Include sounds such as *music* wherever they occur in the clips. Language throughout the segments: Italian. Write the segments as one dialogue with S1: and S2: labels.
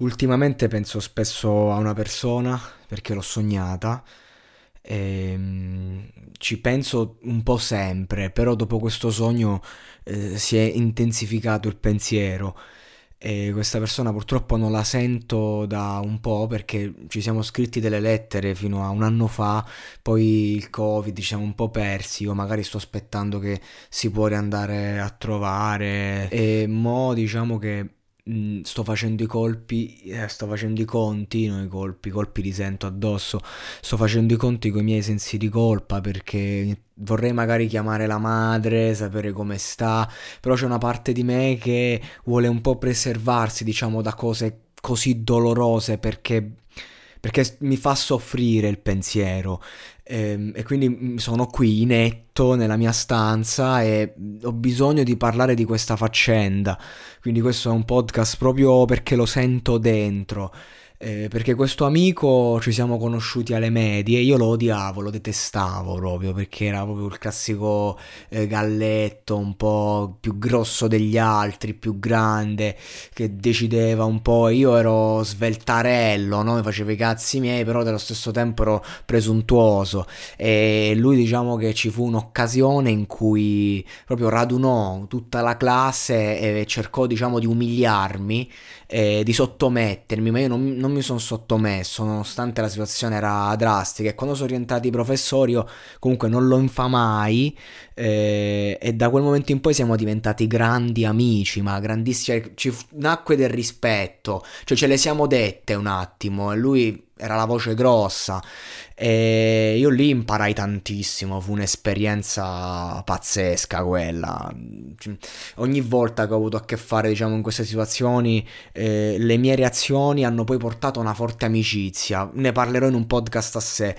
S1: Ultimamente penso spesso a una persona perché l'ho sognata. E, mm, ci penso un po' sempre, però dopo questo sogno eh, si è intensificato il pensiero e questa persona purtroppo non la sento da un po' perché ci siamo scritti delle lettere fino a un anno fa, poi il Covid ci siamo un po' persi, io magari sto aspettando che si può riandare a trovare e mo diciamo che Mm, sto facendo i colpi, eh, sto facendo i conti, non i colpi, i colpi li sento addosso, sto facendo i conti con i miei sensi di colpa perché vorrei magari chiamare la madre, sapere come sta, però c'è una parte di me che vuole un po' preservarsi, diciamo, da cose così dolorose perché perché mi fa soffrire il pensiero e, e quindi sono qui inetto nella mia stanza e ho bisogno di parlare di questa faccenda. Quindi questo è un podcast proprio perché lo sento dentro. Eh, perché questo amico ci siamo conosciuti alle medie, io lo odiavo, lo detestavo proprio perché era proprio il classico eh, galletto un po' più grosso degli altri, più grande, che decideva un po', io ero sveltarello, no? mi facevo i cazzi miei, però dello stesso tempo ero presuntuoso e lui diciamo che ci fu un'occasione in cui proprio radunò tutta la classe e cercò diciamo di umiliarmi, eh, di sottomettermi, ma io non, non non mi sono sottomesso nonostante la situazione era drastica e quando sono rientrati i professori io comunque non lo infamai eh, e da quel momento in poi siamo diventati grandi amici, ma grandissimi, ci nacque del rispetto, cioè ce le siamo dette un attimo e lui era la voce grossa e io lì imparai tantissimo, fu un'esperienza pazzesca quella. Ogni volta che ho avuto a che fare, diciamo, in queste situazioni, eh, le mie reazioni hanno poi portato a una forte amicizia. Ne parlerò in un podcast a sé.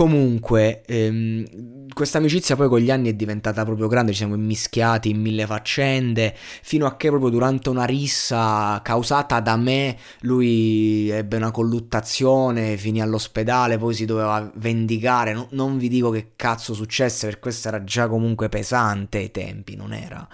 S1: Comunque, ehm, questa amicizia poi con gli anni è diventata proprio grande, ci siamo immischiati in mille faccende, fino a che proprio durante una rissa causata da me lui ebbe una colluttazione, finì all'ospedale, poi si doveva vendicare, no, non vi dico che cazzo successe, per questo era già comunque pesante ai tempi, non era,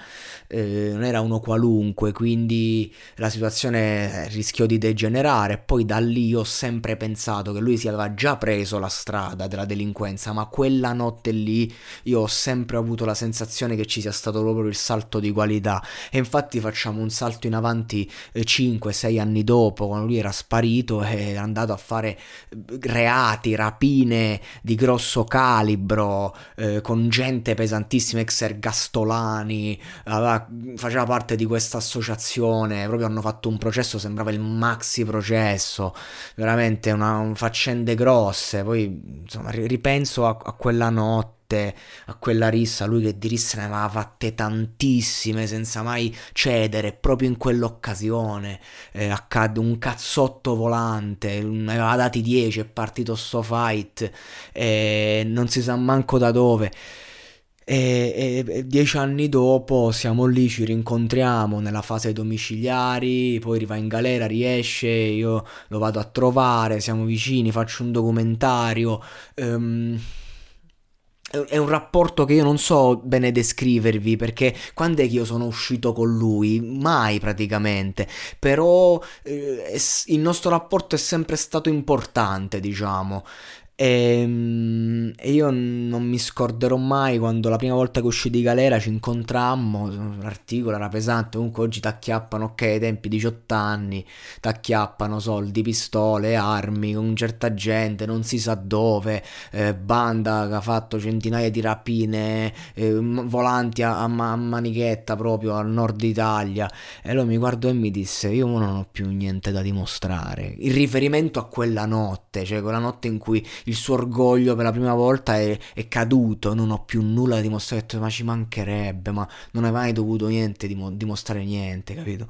S1: eh, non era uno qualunque, quindi la situazione rischiò di degenerare, poi da lì ho sempre pensato che lui si aveva già preso la strada della delinquenza, ma quella notte lì io ho sempre avuto la sensazione che ci sia stato proprio il salto di qualità. E infatti facciamo un salto in avanti 5-6 eh, anni dopo, quando lui era sparito e è andato a fare eh, reati, rapine di grosso calibro, eh, con gente pesantissima, ex ergastolani, aveva, faceva parte di questa associazione, proprio hanno fatto un processo, sembrava il maxi processo, veramente una, un faccende grosse, poi insomma ripenso a, a quella notte, a quella rissa, lui che di risse ne aveva fatte tantissime senza mai cedere, proprio in quell'occasione eh, accadde un cazzotto volante, ne aveva dati 10, è partito sto fight, e non si sa manco da dove. E, e, dieci anni dopo siamo lì, ci rincontriamo nella fase domiciliari, poi va in galera, riesce, io lo vado a trovare, siamo vicini, faccio un documentario. Um, è un rapporto che io non so bene descrivervi perché quando è che io sono uscito con lui? Mai praticamente, però eh, il nostro rapporto è sempre stato importante, diciamo. E, ehm, e, io non mi scorderò mai quando la prima volta che uscì di galera ci incontrammo, l'articolo era pesante, comunque oggi t'acchiappano, ok, ai tempi 18 anni, t'acchiappano soldi, pistole, armi, con certa gente, non si sa dove, eh, banda che ha fatto centinaia di rapine, eh, volanti a, a, manichetta proprio al nord Italia. E lui mi guardò e mi disse, io non ho più niente da dimostrare. Il riferimento a quella notte, cioè quella notte in cui il suo orgoglio per la prima volta è, è caduto, non ho più nulla da dimostrare, ma ci mancherebbe, ma non hai mai dovuto niente, dimostrare niente, capito?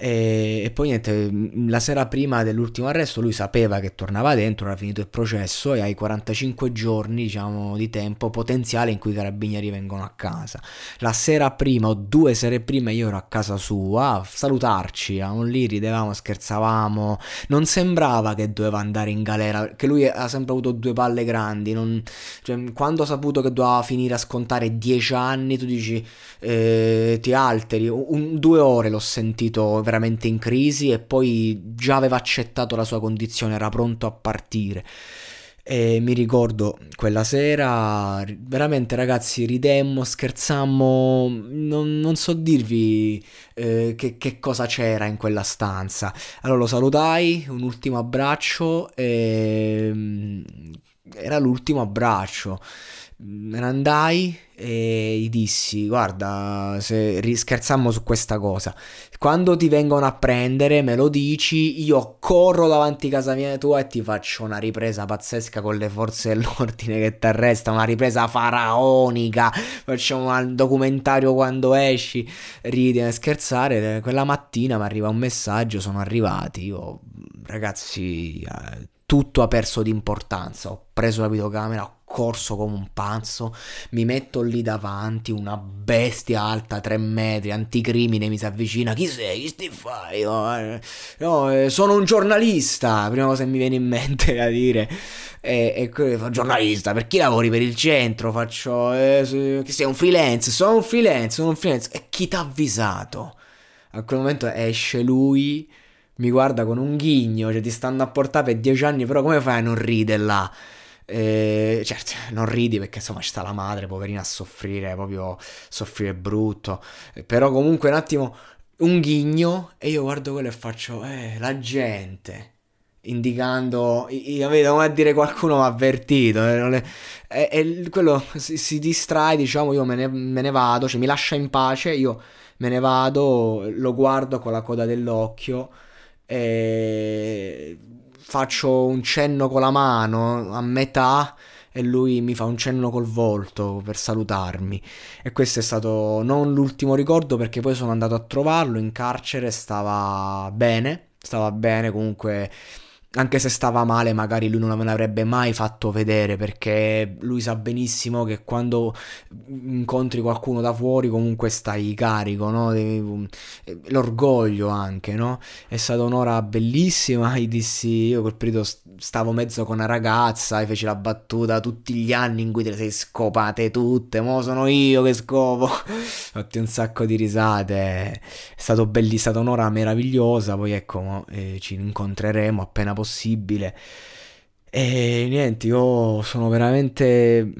S1: E, e, poi niente, la sera prima dell'ultimo arresto lui sapeva che tornava dentro, era finito il processo e hai 45 giorni diciamo, di tempo potenziale in cui i carabinieri vengono a casa. La sera prima o due sere prima io ero a casa sua a salutarci, eravamo lì, ridevamo, scherzavamo, non sembrava che doveva andare in galera, perché lui ha sempre avuto due palle grandi, non, cioè, quando ha saputo che doveva finire a scontare 10 anni tu dici eh, ti alteri, un, due ore l'ho sentito veramente in crisi e poi già aveva accettato la sua condizione, era pronto a partire. E mi ricordo quella sera, veramente ragazzi, ridemmo, scherzammo, non, non so dirvi eh, che, che, cosa c'era in quella stanza. Allora lo salutai, un ultimo abbraccio e mm, era l'ultimo abbraccio. Me ne andai e gli dissi: Guarda, se scherzammo su questa cosa. Quando ti vengono a prendere, me lo dici. Io corro davanti a casa mia tua e ti faccio una ripresa pazzesca con le forze dell'ordine che ti arresta. Una ripresa faraonica. Facciamo un documentario quando esci. Ridi e scherzare. Quella mattina mi arriva un messaggio: Sono arrivati. Io, ragazzi, eh, tutto ha perso di importanza. Ho preso la videocamera, ho corso come un pazzo, mi metto lì davanti, una bestia alta tre metri, anticrimine mi si avvicina, chi sei? Chi stai fai? No, eh, no, eh, sono un giornalista, prima cosa che mi viene in mente da dire. E, e fa giornalista, per chi lavori per il centro? Faccio, eh, che sei un freelance, sono un freelance, sono un freelance. E chi ti ha avvisato? A quel momento esce lui, mi guarda con un ghigno, cioè ti stanno a portare per dieci anni, però come fai a non ridere là? Eh, certo, non ridi perché insomma ci sta la madre, poverina, a soffrire, proprio soffrire brutto. Eh, però comunque un attimo, un ghigno e io guardo quello e faccio, eh, la gente. Indicando, vedo come a dire qualcuno mi ha avvertito. Eh, e, e, quello si, si, distrae, diciamo, io me ne, me ne vado, cioè mi lascia in pace, io me ne vado, lo guardo con la coda dell'occhio. E faccio un cenno con la mano a metà e lui mi fa un cenno col volto per salutarmi. E questo è stato non l'ultimo ricordo perché poi sono andato a trovarlo in carcere, stava bene, stava bene comunque anche se stava male, magari lui non me l'avrebbe mai fatto vedere perché lui sa benissimo che quando incontri qualcuno da fuori comunque stai carico, no? L'orgoglio anche, no? È stata un'ora bellissima, *laughs* gli dissi, io quel periodo stavo mezzo con una ragazza e feci la battuta tutti gli anni in cui te le sei scopate tutte, mo sono io che scopo. *laughs* Fatti un sacco di risate, è stato bellissimo, stata un'ora meravigliosa, poi ecco, eh, ci incontreremo appena possibile. E niente, io sono veramente...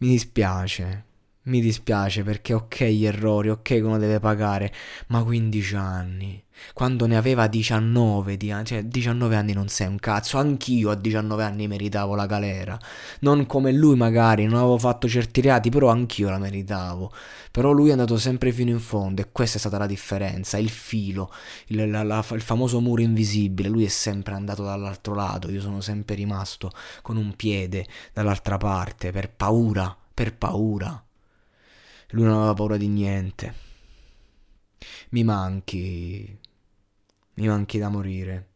S1: Mi dispiace, mi dispiace perché ok gli errori, ok che uno deve pagare, ma 15 anni quando ne aveva 19, di, cioè 19 anni non sei un cazzo, anch'io a 19 anni meritavo la galera, non come lui magari, non avevo fatto certi reati, però anch'io la meritavo, però lui è andato sempre fino in fondo e questa è stata la differenza, il filo, il, la, la, il famoso muro invisibile, lui è sempre andato dall'altro lato, io sono sempre rimasto con un piede dall'altra parte, per paura, per paura. Lui non aveva paura di niente. Mi manchi mi manchi da morire.